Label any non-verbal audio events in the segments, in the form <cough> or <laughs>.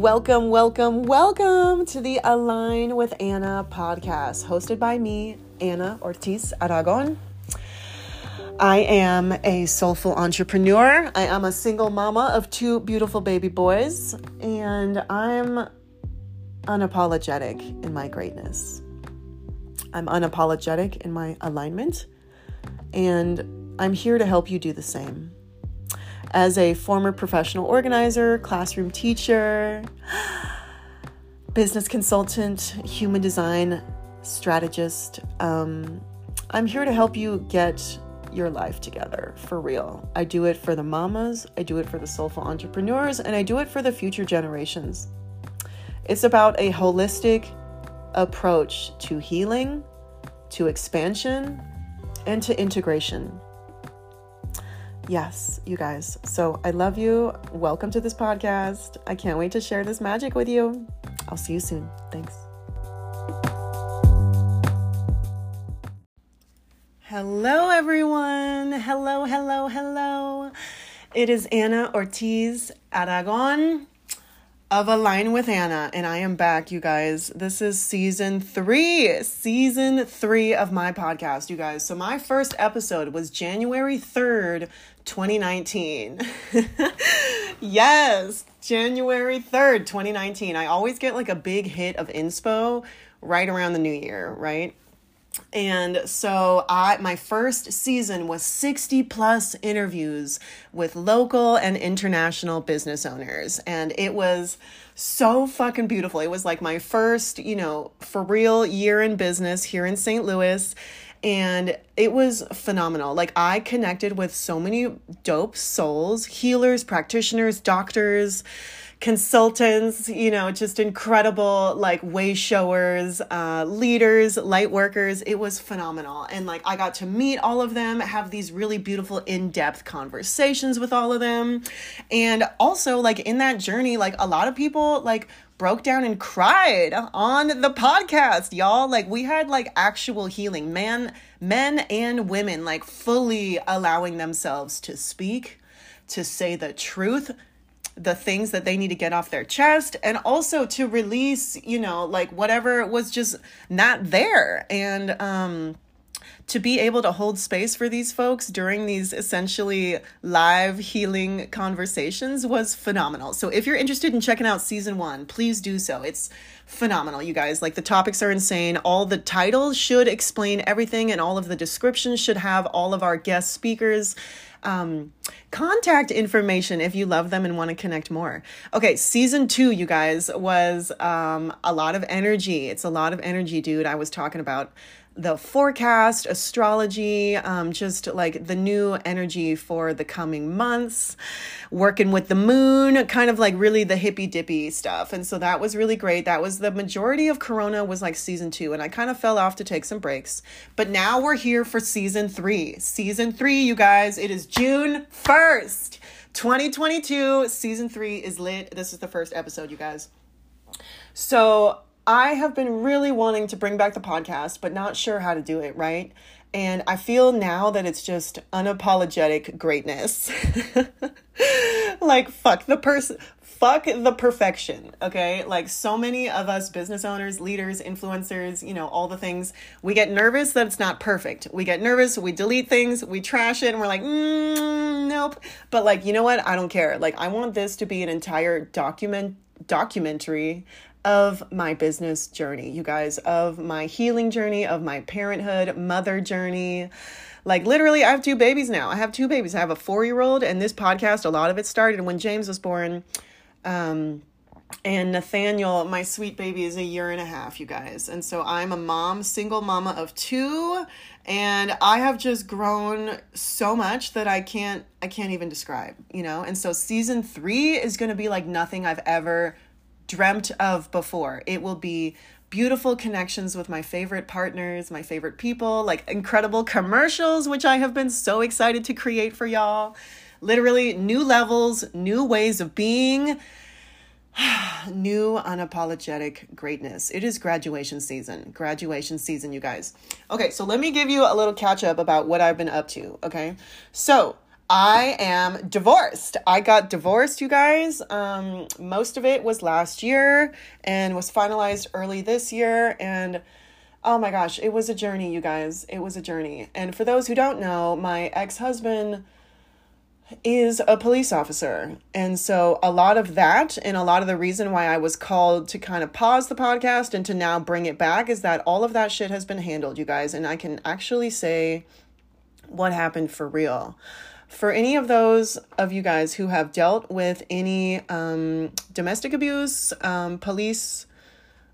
Welcome, welcome, welcome to the Align with Anna podcast, hosted by me, Anna Ortiz Aragon. I am a soulful entrepreneur. I am a single mama of two beautiful baby boys, and I'm unapologetic in my greatness. I'm unapologetic in my alignment, and I'm here to help you do the same as a former professional organizer, classroom teacher, <gasps> business consultant, human design strategist. Um, I'm here to help you get your life together for real. I do it for the mamas, I do it for the soulful entrepreneurs, and I do it for the future generations. It's about a holistic approach to healing, to expansion, and to integration. Yes, you guys. So I love you. Welcome to this podcast. I can't wait to share this magic with you. I'll see you soon. Thanks. Hello, everyone. Hello, hello, hello. It is Anna Ortiz Aragon of Align with Anna, and I am back, you guys. This is season three, season three of my podcast, you guys. So, my first episode was January 3rd, 2019. <laughs> yes, January 3rd, 2019. I always get like a big hit of inspo right around the new year, right? And so I my first season was 60 plus interviews with local and international business owners and it was so fucking beautiful. It was like my first, you know, for real year in business here in St. Louis and it was phenomenal. Like I connected with so many dope souls, healers, practitioners, doctors, consultants, you know, just incredible like way showers, uh, leaders, light workers. It was phenomenal. And like I got to meet all of them, have these really beautiful in-depth conversations with all of them. And also like in that journey, like a lot of people like broke down and cried on the podcast, y'all. Like we had like actual healing, man, men and women like fully allowing themselves to speak, to say the truth, the things that they need to get off their chest and also to release you know like whatever was just not there and um to be able to hold space for these folks during these essentially live healing conversations was phenomenal. So if you're interested in checking out season 1, please do so. It's phenomenal, you guys. Like the topics are insane. All the titles should explain everything and all of the descriptions should have all of our guest speakers um, contact information if you love them and want to connect more. Okay, season two, you guys, was um, a lot of energy. It's a lot of energy, dude. I was talking about the forecast, astrology, um, just like the new energy for the coming months, working with the moon, kind of like really the hippy dippy stuff. And so that was really great. That was the majority of Corona was like season two, and I kind of fell off to take some breaks. But now we're here for season three. Season three, you guys, it is June 1st, 2022. Season three is lit. This is the first episode, you guys. So I have been really wanting to bring back the podcast, but not sure how to do it, right? And I feel now that it's just unapologetic greatness. <laughs> like, fuck the person, fuck the perfection, okay? Like, so many of us business owners, leaders, influencers, you know, all the things, we get nervous that it's not perfect. We get nervous, we delete things, we trash it, and we're like, mm, nope. But, like, you know what? I don't care. Like, I want this to be an entire document documentary of my business journey, you guys, of my healing journey, of my parenthood, mother journey. Like literally, I have two babies now. I have two babies. I have a four year old, and this podcast, a lot of it started when James was born. Um, and Nathaniel, my sweet baby, is a year and a half, you guys. And so I'm a mom, single mama of two, and I have just grown so much that I can't I can't even describe, you know? And so season 3 is to be like nothing I've ever dreamt of before. It will be beautiful connections with my favorite partners, my favorite people, like incredible commercials, which I have been so excited to create for y'all. Literally, new levels, new ways of being, <sighs> new unapologetic greatness. It is graduation season. Graduation season, you guys. Okay, so let me give you a little catch up about what I've been up to. Okay, so I am divorced. I got divorced, you guys. Um, most of it was last year and was finalized early this year. And oh my gosh, it was a journey, you guys. It was a journey. And for those who don't know, my ex husband is a police officer. And so a lot of that and a lot of the reason why I was called to kind of pause the podcast and to now bring it back is that all of that shit has been handled, you guys. And I can actually say what happened for real for any of those of you guys who have dealt with any um, domestic abuse, um, police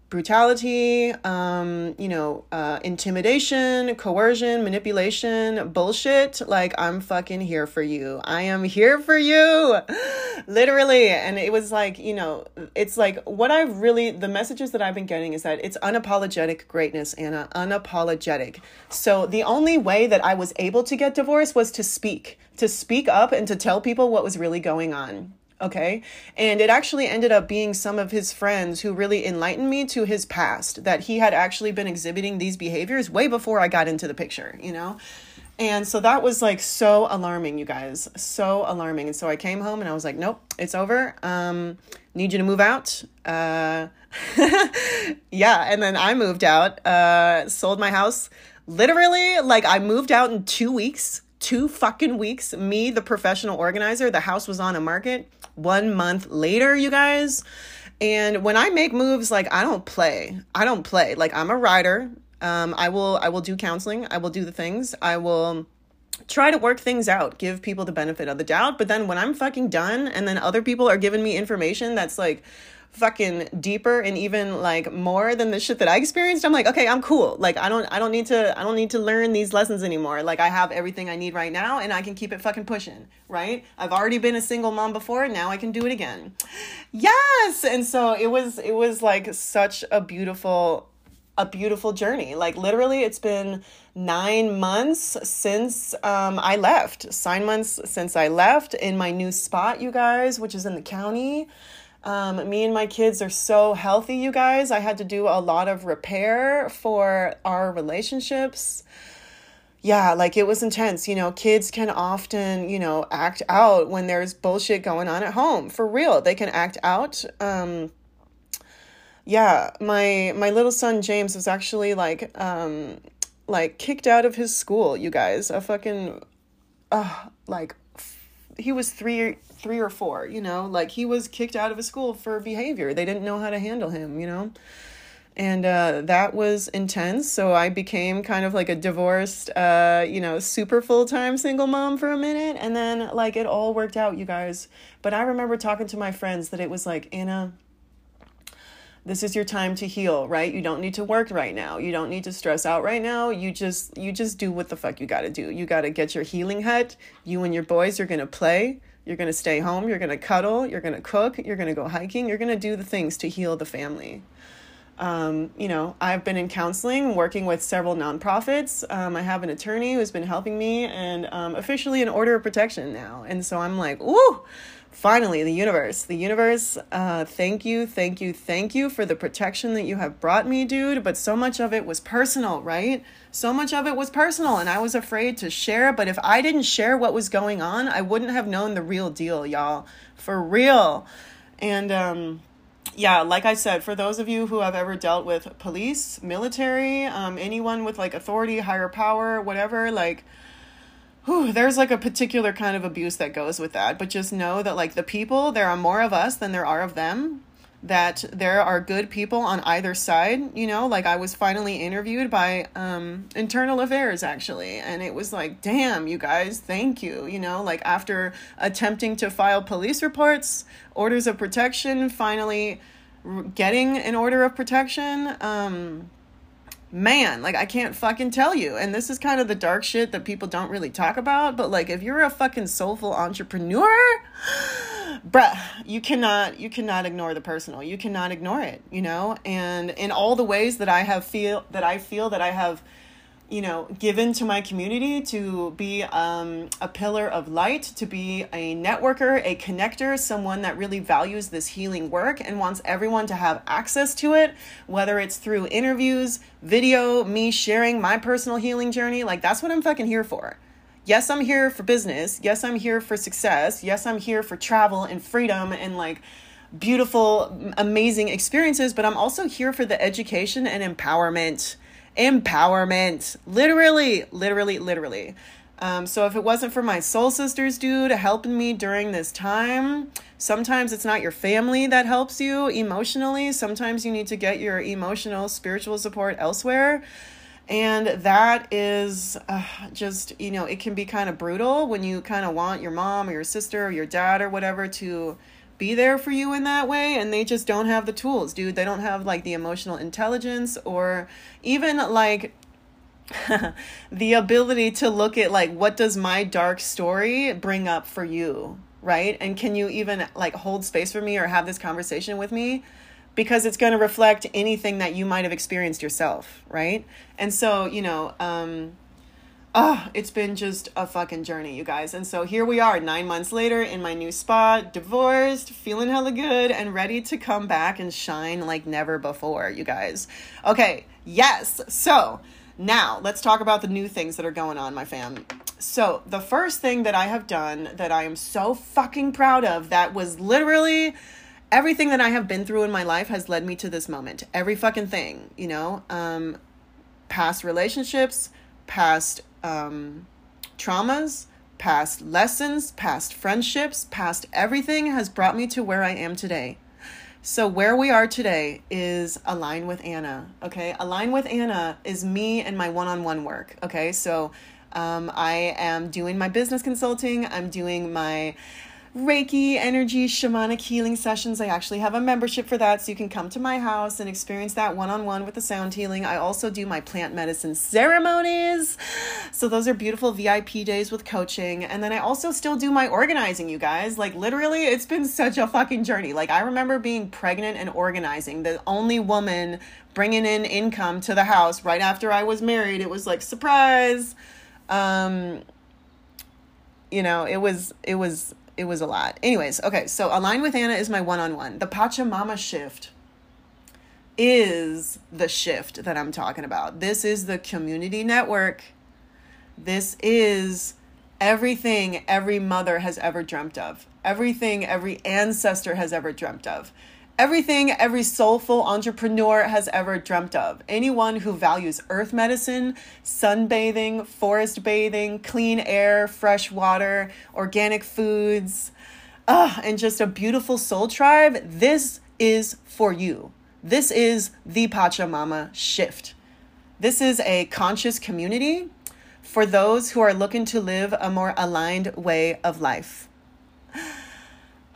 brutality, um, you know, uh, intimidation, coercion, manipulation, bullshit. Like, I'm fucking here for you. I am here for you. <gasps> Literally. And it was like, you know, it's like what I've really, the messages that I've been getting is that it's unapologetic greatness, Anna, unapologetic. So the only way that I was able to get divorced was to speak, to speak up and to tell people what was really going on. Okay. And it actually ended up being some of his friends who really enlightened me to his past, that he had actually been exhibiting these behaviors way before I got into the picture, you know? And so that was like so alarming, you guys. So alarming. And so I came home and I was like, nope, it's over. Um, need you to move out. Uh, <laughs> yeah. And then I moved out, uh, sold my house. Literally, like I moved out in two weeks two fucking weeks, me, the professional organizer, the house was on a market one month later, you guys. And when I make moves, like I don't play. I don't play. Like I'm a writer. Um, I will I will do counseling. I will do the things. I will try to work things out, give people the benefit of the doubt. But then when I'm fucking done and then other people are giving me information that's like fucking deeper and even like more than the shit that I experienced, I'm like, okay, I'm cool. Like I don't I don't need to I don't need to learn these lessons anymore. Like I have everything I need right now and I can keep it fucking pushing, right? I've already been a single mom before, now I can do it again. Yes. And so it was it was like such a beautiful a beautiful journey. Like literally it's been 9 months since um I left. 9 months since I left in my new spot, you guys, which is in the county. Um, me and my kids are so healthy, you guys. I had to do a lot of repair for our relationships. Yeah, like it was intense. You know, kids can often, you know, act out when there's bullshit going on at home. For real. They can act out. Um, yeah, my my little son James was actually like um like kicked out of his school, you guys. A fucking uh like he was 3 three or four, you know, like he was kicked out of his school for behavior. They didn't know how to handle him, you know. And uh, that was intense. So I became kind of like a divorced, uh, you know, super full time single mom for a minute. And then, like, it all worked out, you guys. But I remember talking to my friends that it was like, Anna, this is your time to heal right? You don't need to work right now. You don't need to stress out right now. You just you just do what the fuck you got to do. You got to get your healing hut. You and your boys you're going to play. You're going to stay home, you're going to cuddle, you're going to cook, you're going to go hiking, you're going to do the things to heal the family. Um, you know, I've been in counseling, working with several nonprofits. Um, I have an attorney who's been helping me and um, officially an order of protection now. And so I'm like, ooh, finally, the universe. The universe, uh, thank you, thank you, thank you for the protection that you have brought me, dude. But so much of it was personal, right? so much of it was personal and I was afraid to share. But if I didn't share what was going on, I wouldn't have known the real deal, y'all. For real. And, um, yeah, like I said, for those of you who have ever dealt with police, military, um, anyone with like authority, higher power, whatever, like, whew, there's like a particular kind of abuse that goes with that. But just know that, like, the people, there are more of us than there are of them that there are good people on either side you know like i was finally interviewed by um internal affairs actually and it was like damn you guys thank you you know like after attempting to file police reports orders of protection finally getting an order of protection um man, like I can't fucking tell you. And this is kind of the dark shit that people don't really talk about, but like if you're a fucking soulful entrepreneur, bruh, you cannot you cannot ignore the personal. You cannot ignore it, you know? And in all the ways that I have feel that I feel that I have you know, given to my community to be um, a pillar of light, to be a networker, a connector, someone that really values this healing work and wants everyone to have access to it, whether it's through interviews, video, me sharing my personal healing journey. Like, that's what I'm fucking here for. Yes, I'm here for business. Yes, I'm here for success. Yes, I'm here for travel and freedom and like beautiful, amazing experiences, but I'm also here for the education and empowerment. Empowerment. Literally, literally, literally. Um, so if it wasn't for my soul sisters, dude, helping me during this time, sometimes it's not your family that helps you emotionally. Sometimes you need to get your emotional, spiritual support elsewhere. And that is uh, just, you know, it can be kind of brutal when you kind of want your mom or your sister or your dad or whatever to be there for you in that way and they just don't have the tools, dude. They don't have like the emotional intelligence or even like <laughs> the ability to look at like what does my dark story bring up for you, right? And can you even like hold space for me or have this conversation with me? Because it's going to reflect anything that you might have experienced yourself, right? And so, you know, um oh, it's been just a fucking journey, you guys. And so here we are, nine months later in my new spot, divorced, feeling hella good, and ready to come back and shine like never before, you guys. Okay, yes. So now let's talk about the new things that are going on, my fam. So the first thing that I have done that I am so fucking proud of that was literally everything that I have been through in my life has led me to this moment. Every fucking thing, you know, um, past relationships, past um, traumas, past lessons, past friendships, past everything has brought me to where I am today. So, where we are today is Align with Anna. Okay. Align with Anna is me and my one on one work. Okay. So, um, I am doing my business consulting, I'm doing my Reiki, energy, shamanic healing sessions. I actually have a membership for that, so you can come to my house and experience that one on one with the sound healing. I also do my plant medicine ceremonies. So, those are beautiful VIP days with coaching. And then I also still do my organizing, you guys. Like, literally, it's been such a fucking journey. Like, I remember being pregnant and organizing, the only woman bringing in income to the house right after I was married. It was like, surprise. Um, you know, it was, it was, it was a lot. Anyways, okay, so Align with Anna is my one on one. The Pachamama shift is the shift that I'm talking about. This is the community network. This is everything every mother has ever dreamt of, everything every ancestor has ever dreamt of everything every soulful entrepreneur has ever dreamt of. Anyone who values earth medicine, sunbathing, forest bathing, clean air, fresh water, organic foods, uh, and just a beautiful soul tribe, this is for you. This is the Pachamama shift. This is a conscious community for those who are looking to live a more aligned way of life.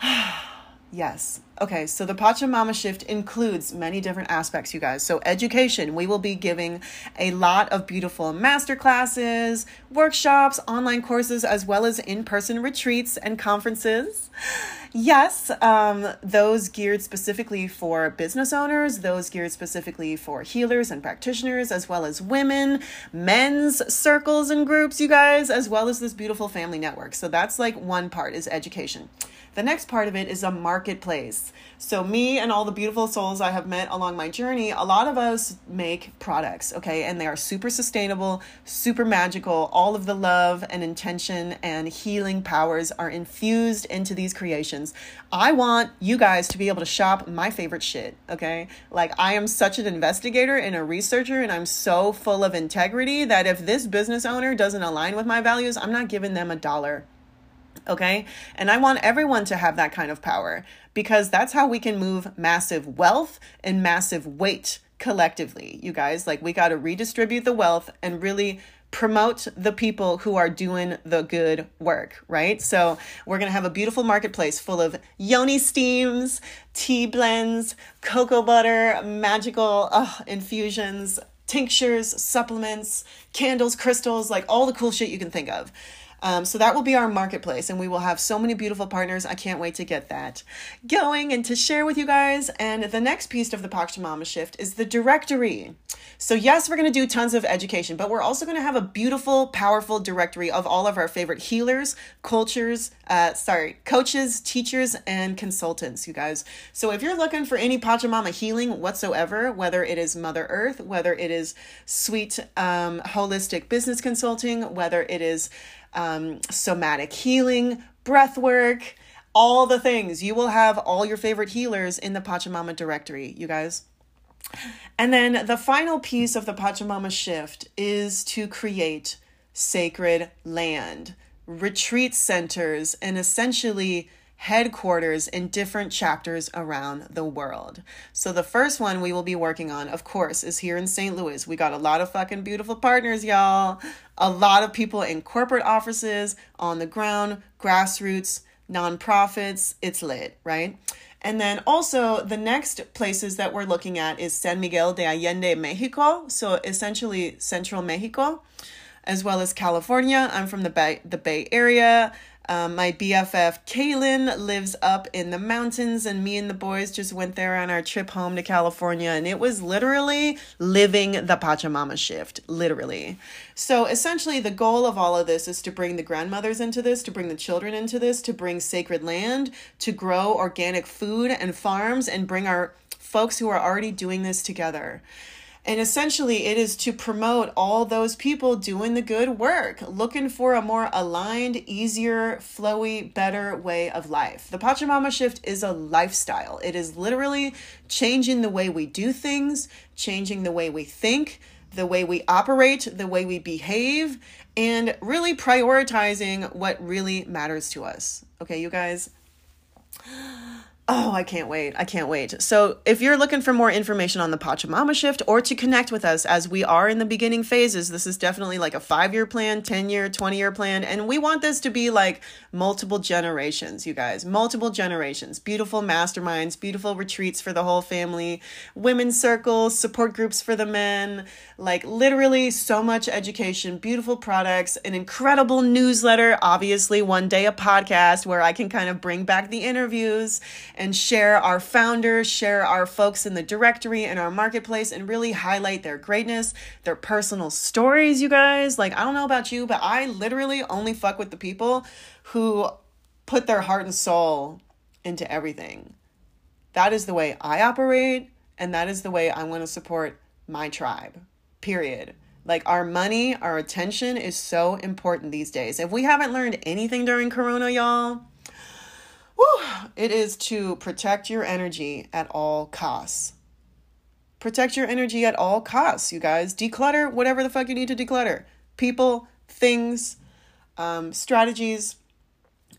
<sighs> yes, Okay, so the Pachamama shift includes many different aspects, you guys. So, education, we will be giving a lot of beautiful master classes, workshops, online courses, as well as in person retreats and conferences. Yes, um, those geared specifically for business owners, those geared specifically for healers and practitioners, as well as women, men's circles and groups, you guys, as well as this beautiful family network. So, that's like one part is education. The next part of it is a marketplace. So, me and all the beautiful souls I have met along my journey, a lot of us make products, okay? And they are super sustainable, super magical. All of the love and intention and healing powers are infused into these creations. I want you guys to be able to shop my favorite shit, okay? Like, I am such an investigator and a researcher, and I'm so full of integrity that if this business owner doesn't align with my values, I'm not giving them a dollar Okay. And I want everyone to have that kind of power because that's how we can move massive wealth and massive weight collectively. You guys, like, we got to redistribute the wealth and really promote the people who are doing the good work, right? So, we're going to have a beautiful marketplace full of yoni steams, tea blends, cocoa butter, magical infusions, tinctures, supplements, candles, crystals, like all the cool shit you can think of. Um, so that will be our marketplace, and we will have so many beautiful partners. I can't wait to get that going and to share with you guys. And the next piece of the Pachamama shift is the directory. So, yes, we're going to do tons of education, but we're also going to have a beautiful, powerful directory of all of our favorite healers, cultures, uh, sorry, coaches, teachers, and consultants, you guys. So, if you're looking for any Pachamama healing whatsoever, whether it is Mother Earth, whether it is sweet, um, holistic business consulting, whether it is um, somatic healing, breath work, all the things. You will have all your favorite healers in the Pachamama directory, you guys. And then the final piece of the Pachamama shift is to create sacred land, retreat centers, and essentially headquarters in different chapters around the world. So the first one we will be working on, of course, is here in St. Louis. We got a lot of fucking beautiful partners, y'all. A lot of people in corporate offices, on the ground, grassroots, nonprofits. It's lit, right? And then also the next places that we're looking at is San Miguel de Allende, Mexico. So essentially central Mexico, as well as California. I'm from the Bay, the Bay Area. Um, my BFF Kaylin lives up in the mountains, and me and the boys just went there on our trip home to California, and it was literally living the Pachamama shift, literally. So essentially, the goal of all of this is to bring the grandmothers into this, to bring the children into this, to bring sacred land, to grow organic food and farms, and bring our folks who are already doing this together. And essentially, it is to promote all those people doing the good work, looking for a more aligned, easier, flowy, better way of life. The Pachamama shift is a lifestyle. It is literally changing the way we do things, changing the way we think, the way we operate, the way we behave, and really prioritizing what really matters to us. Okay, you guys? Oh, I can't wait. I can't wait. So, if you're looking for more information on the Pachamama shift or to connect with us as we are in the beginning phases, this is definitely like a five year plan, 10 year, 20 year plan. And we want this to be like multiple generations, you guys. Multiple generations. Beautiful masterminds, beautiful retreats for the whole family, women's circles, support groups for the men, like literally so much education, beautiful products, an incredible newsletter, obviously, one day a podcast where I can kind of bring back the interviews and share our founders, share our folks in the directory and our marketplace, and really highlight their greatness, their personal stories, you guys. Like, I don't know about you, but I literally only fuck with the people who put their heart and soul into everything. That is the way I operate, and that is the way I want to support my tribe. Period. Like our money, our attention is so important these days. If we haven't learned anything during Corona, y'all, Whew, it is to protect your energy at all costs. Protect your energy at all costs, you guys. Declutter whatever the fuck you need to declutter. People, things, um, strategies,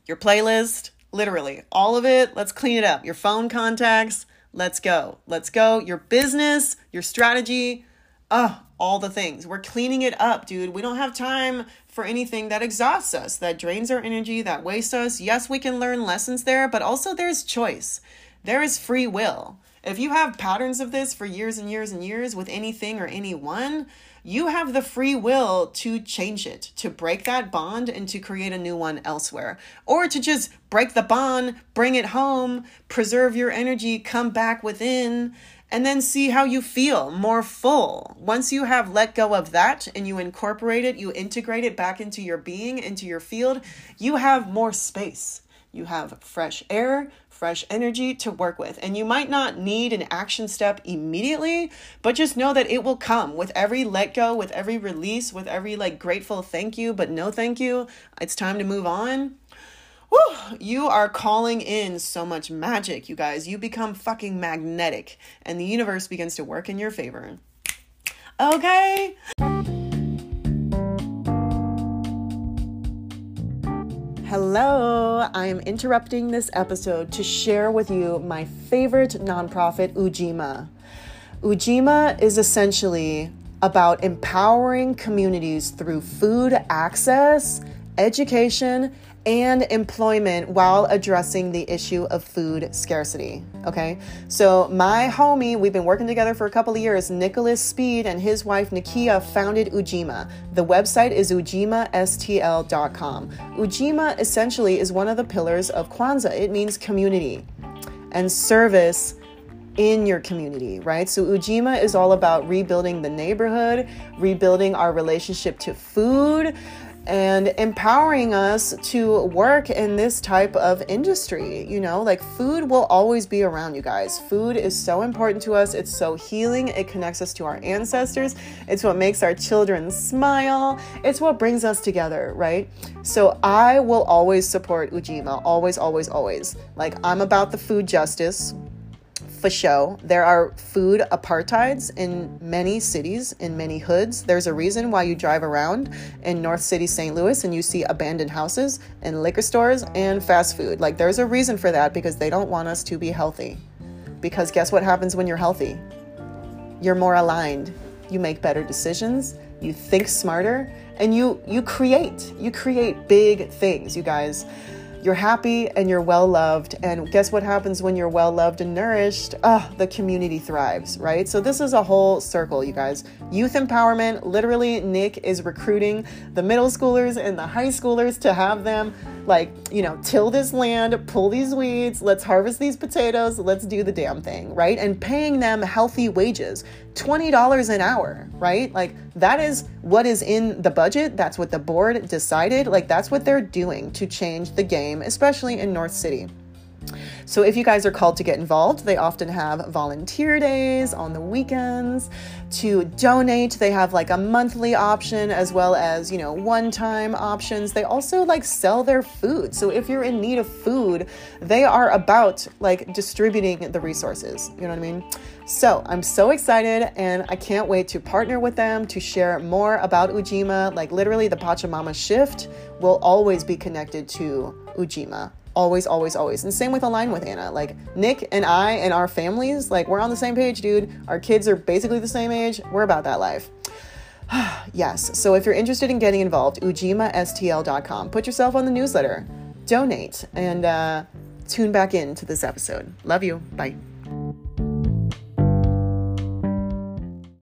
your playlist, literally all of it. Let's clean it up. Your phone contacts, let's go. Let's go. Your business, your strategy, oh, all the things. We're cleaning it up, dude. We don't have time for anything that exhausts us, that drains our energy, that wastes us. Yes, we can learn lessons there, but also there's choice. There is free will. If you have patterns of this for years and years and years with anything or anyone, you have the free will to change it, to break that bond and to create a new one elsewhere. Or to just break the bond, bring it home, preserve your energy, come back within, and then see how you feel more full. Once you have let go of that and you incorporate it, you integrate it back into your being, into your field, you have more space. You have fresh air, fresh energy to work with. And you might not need an action step immediately, but just know that it will come with every let go, with every release, with every like grateful thank you, but no thank you. It's time to move on Whew, you are calling in so much magic, you guys. You become fucking magnetic, and the universe begins to work in your favor. Okay? Hello, I am interrupting this episode to share with you my favorite nonprofit, Ujima. Ujima is essentially about empowering communities through food access, education, and employment while addressing the issue of food scarcity. Okay, so my homie, we've been working together for a couple of years. Nicholas Speed and his wife Nikia founded Ujima. The website is ujimastl.com. Ujima essentially is one of the pillars of Kwanzaa, it means community and service in your community, right? So Ujima is all about rebuilding the neighborhood, rebuilding our relationship to food and empowering us to work in this type of industry. You know, like food will always be around you guys. Food is so important to us, it's so healing, it connects us to our ancestors, it's what makes our children smile, it's what brings us together, right? So I will always support Ujima, always, always, always. Like, I'm about the food justice for show. There are food apartheids in many cities, in many hoods. There's a reason why you drive around in North City, St. Louis, and you see abandoned houses and liquor stores and fast food. Like, there's a reason for that because they don't want us to be healthy. Because guess what happens when you're healthy? You're more aligned. You make better decisions. You think smarter and you you create. You create big things, you guys you're happy and you're well loved. And guess what happens when you're well loved and nourished? Ah, the community thrives, right? So this is a whole circle, you guys. Youth empowerment. Literally, Nick is recruiting the middle schoolers and the high schoolers to have them like, you know, till this land, pull these weeds, let's harvest these potatoes, let's do the damn thing, right? And paying them healthy wages, $20 an hour, right? Like that is what is in the budget. That's what the board decided. Like that's what they're doing to change the game, especially in North City. So if you guys are called to get involved, they often have volunteer days on the weekends to donate. They have like a monthly option as well as, you know, one-time options. They also like sell their food. So if you're in need of food, they are about like distributing the resources. You know what I mean? So I'm so excited and I can't wait to partner with them to share more about Ujima. Like literally the Pachamama shift will always be connected to Ujima. Always always always. And same with align with anna. Like nick and i and our families like we're on the same page dude. Our kids are basically the same age. We're about that life. <sighs> Yes. So if you're interested in getting involved ujimastl.com put yourself on the newsletter. Donate. And uh, tune back in to this episode. Love you. Bye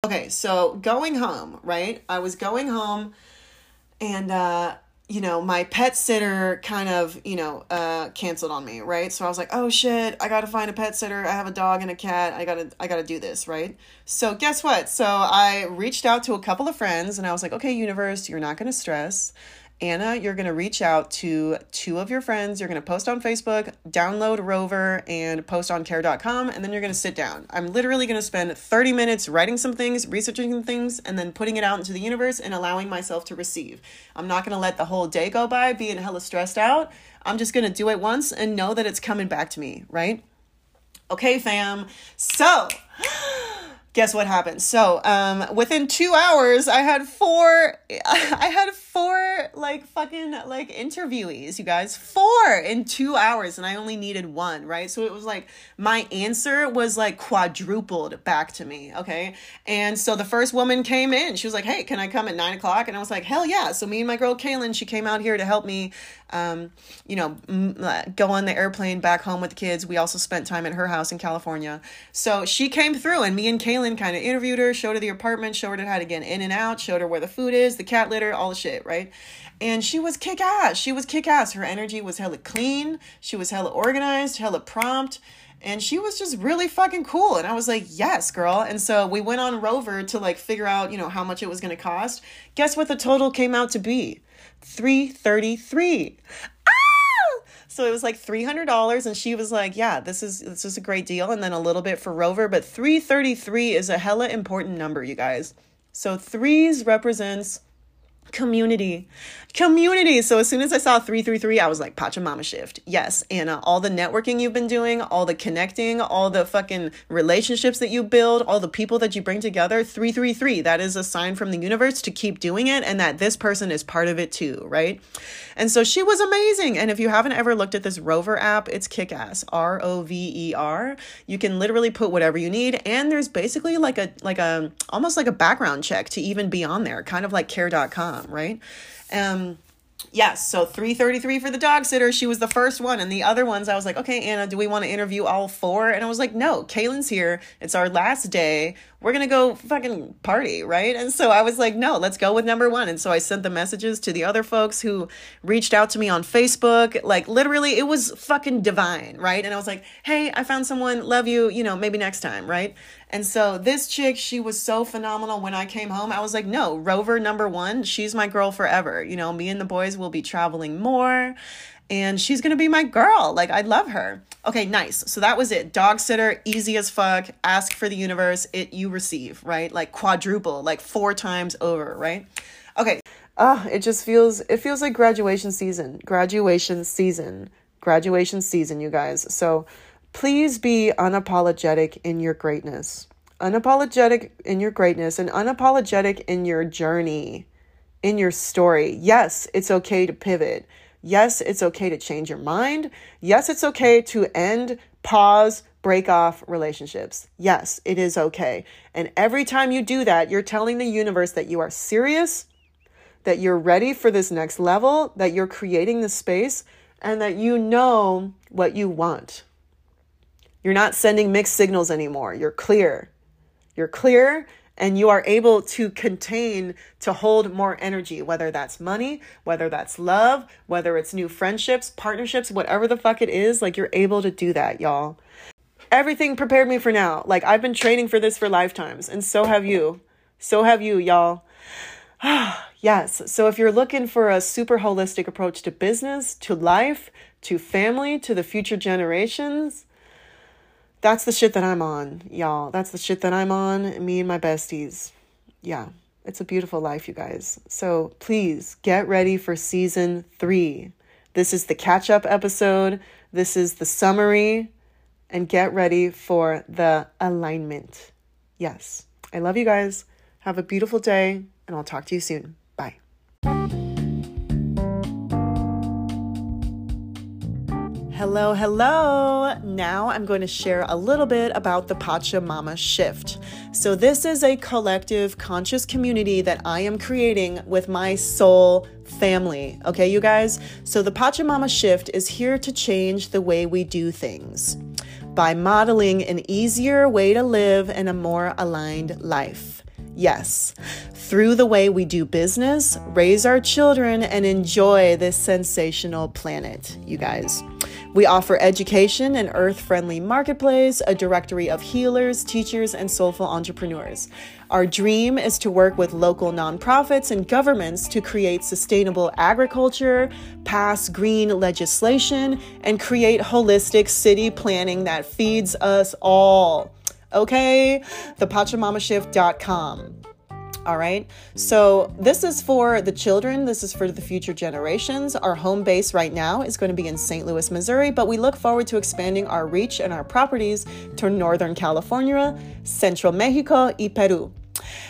okay so going home right i was going home and uh you know, my pet sitter kind of, you know, uh, canceled on me, right? So I was like, oh shit, I gotta find a pet sitter. I have a dog and a cat. I gotta, I gotta do this, right? So guess what? So I reached out to a couple of friends and I was like, okay, universe, you're not gonna stress. Anna, you're going to reach out to two of your friends. You're going to post on Facebook, download Rover, and post on care.com, and then you're going to sit down. I'm literally going to spend 30 minutes writing some things, researching some things, and then putting it out into the universe and allowing myself to receive. I'm not going to let the whole day go by being hella stressed out. I'm just going to do it once and know that it's coming back to me, right? Okay, fam. So, <gasps> guess what happened? So, um, within two hours, I had four, <laughs> I had four, like, fucking, like, interviewees, you guys. Four in two hours, and I only needed one, right? So it was like, my answer was, like, quadrupled back to me, okay? And so the first woman came in. She was like, hey, can I come at nine o'clock? And I was like, hell yeah. So me and my girl, Kaylin, she came out here to help me, um, you know, uh, go on the airplane back home with the kids. We also spent time at her house in California. So she came through, and me and Kaylin kind of interviewed her, showed her the apartment, showed her how to get in and out, showed her where the food is, the cat litter, all the shit, right? And she was kick ass. She was kick ass. Her energy was hella clean. She was hella organized, hella prompt. And she was just really fucking cool. And I was like, yes, girl. And so we went on Rover to like figure out, you know, how much it was going to cost. Guess what the total came out to be? 333 ah! so it was like $300 and she was like yeah this is this is a great deal and then a little bit for rover but 333 is a hella important number you guys so threes represents community. Community. So as soon as i saw 333 i was like pachamama shift. Yes. Anna uh, all the networking you've been doing all the connecting all the fucking relationships that you build all the people that you bring together 333 that is a sign from the universe to keep doing it and that this person is part of it too right? And so she was amazing. And if you haven't ever looked at this rover app it's kick-ass. R-o-v-e-r you can literally put whatever you need and there's basically like a like a almost like a background check to even be on there kind of like care.com right? Um, yes, so 333 for the dog sitter. She was the first one. And the other ones, I was like, okay, Anna, do we want to interview all four? And I was like, no, Kaylin's here. It's our last day. We're to go fucking party, right? And so I was like, no, let's go with number one. And so I sent the messages to the other folks who reached out to me on Facebook. Like, literally, it was fucking divine, right? And I was like, hey, I found someone, love you, you know, maybe next time, right? And so this chick, she was so phenomenal when I came home. I was like, no, Rover number one, she's my girl forever. You know, me and the boys will be traveling more and she's gonna be my girl. Like, I love her. Okay, nice. So that was it. Dog sitter, easy as fuck. Ask for the universe, it you receive, right? Like quadruple, like four times over, right? Okay. Ah, uh, it just feels it feels like graduation season. Graduation season. Graduation season, you guys. So please be unapologetic in your greatness. Unapologetic in your greatness and unapologetic in your journey, in your story. Yes, it's okay to pivot. Yes, it's okay to change your mind. Yes, it's okay to end, pause, break off relationships. Yes, it is okay. And every time you do that, you're telling the universe that you are serious, that you're ready for this next level, that you're creating the space, and that you know what you want. You're not sending mixed signals anymore. You're clear. You're clear and you are able to contain to hold more energy, whether that's money, whether that's love, whether it's new friendships, partnerships, whatever the fuck it is, like you're able to do that, y'all. Everything prepared me for now. Like I've been training for this for lifetimes, and so have you. So have you, y'all. <sighs> yes. So if you're looking for a super holistic approach to business, to life, to family, to the future generations, that's the shit that I'm on, y'all. That's the shit that I'm on, me and my besties. Yeah, it's a beautiful life, you guys. So please get ready for season three. This is the catch up episode, this is the summary, and get ready for the alignment. Yes, I love you guys. Have a beautiful day, and I'll talk to you soon. Hello, hello. Now I'm going to share a little bit about the Pachamama Shift. So, this is a collective conscious community that I am creating with my soul family. Okay, you guys? So, the Pachamama Shift is here to change the way we do things by modeling an easier way to live and a more aligned life. Yes, through the way we do business, raise our children, and enjoy this sensational planet, you guys. We offer education, an earth friendly marketplace, a directory of healers, teachers, and soulful entrepreneurs. Our dream is to work with local nonprofits and governments to create sustainable agriculture, pass green legislation, and create holistic city planning that feeds us all. Okay? ThePachamamashift.com. All right. So, this is for the children. This is for the future generations. Our home base right now is going to be in St. Louis, Missouri, but we look forward to expanding our reach and our properties to Northern California, Central Mexico, and Peru.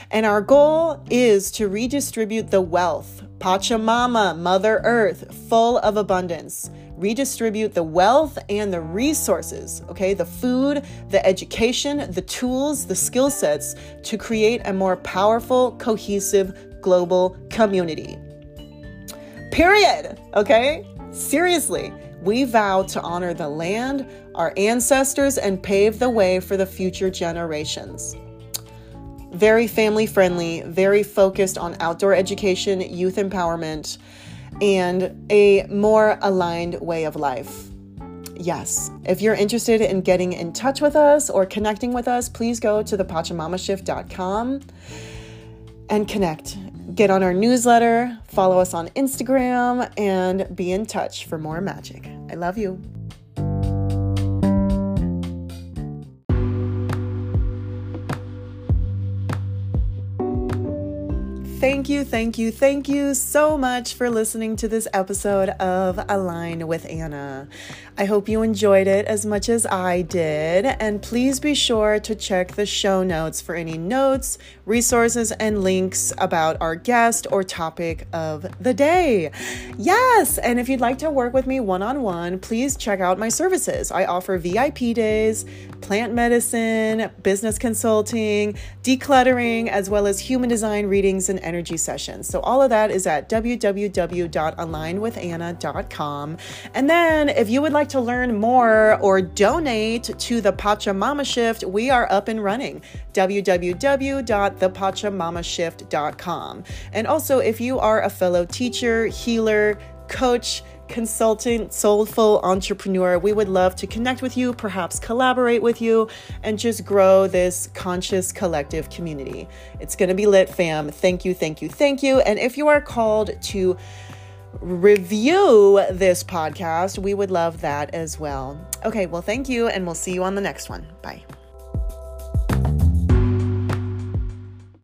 And our goal is to redistribute the wealth, Pachamama, Mother Earth, full of abundance redistribute the wealth and the resources, okay, the food, the education, the tools, the skill sets to create a more powerful, cohesive global community. Period, okay? Seriously, we vow to honor the land, our ancestors, and pave the way for the future generations. Very family friendly, very focused on outdoor education, youth empowerment and a more aligned way of life. Yes, if you're interested in getting in touch with us or connecting with us, please go to thepachamamashift.com and connect. Get on our newsletter, follow us on Instagram, and be in touch for more magic. I love you. Thank you, thank you, thank you so much for listening to this episode of Align with Anna. I hope you enjoyed it as much as I did, and please be sure to check the show notes for any notes, resources, and links about our guest or topic of the day. Yes, and if you'd like to work with me one on one, please check out my services. I offer VIP days, plant medicine, business consulting, decluttering, as well as human design readings and energy sessions. So, all of that is at www.alignwithanna.com. And then, if you would like to learn more or donate to the Pachamama Shift, we are up and running. www.thepachamamashift.com. And also, if you are a fellow teacher, healer, coach, consultant, soulful entrepreneur. We would love to connect with you, perhaps collaborate with you, and just grow this conscious collective community. It's going to be lit, fam. Thank you, thank you, thank you. And if you are called to review this podcast, we would love that as well. Okay, well, thank you, and we'll see you on the next one. Bye.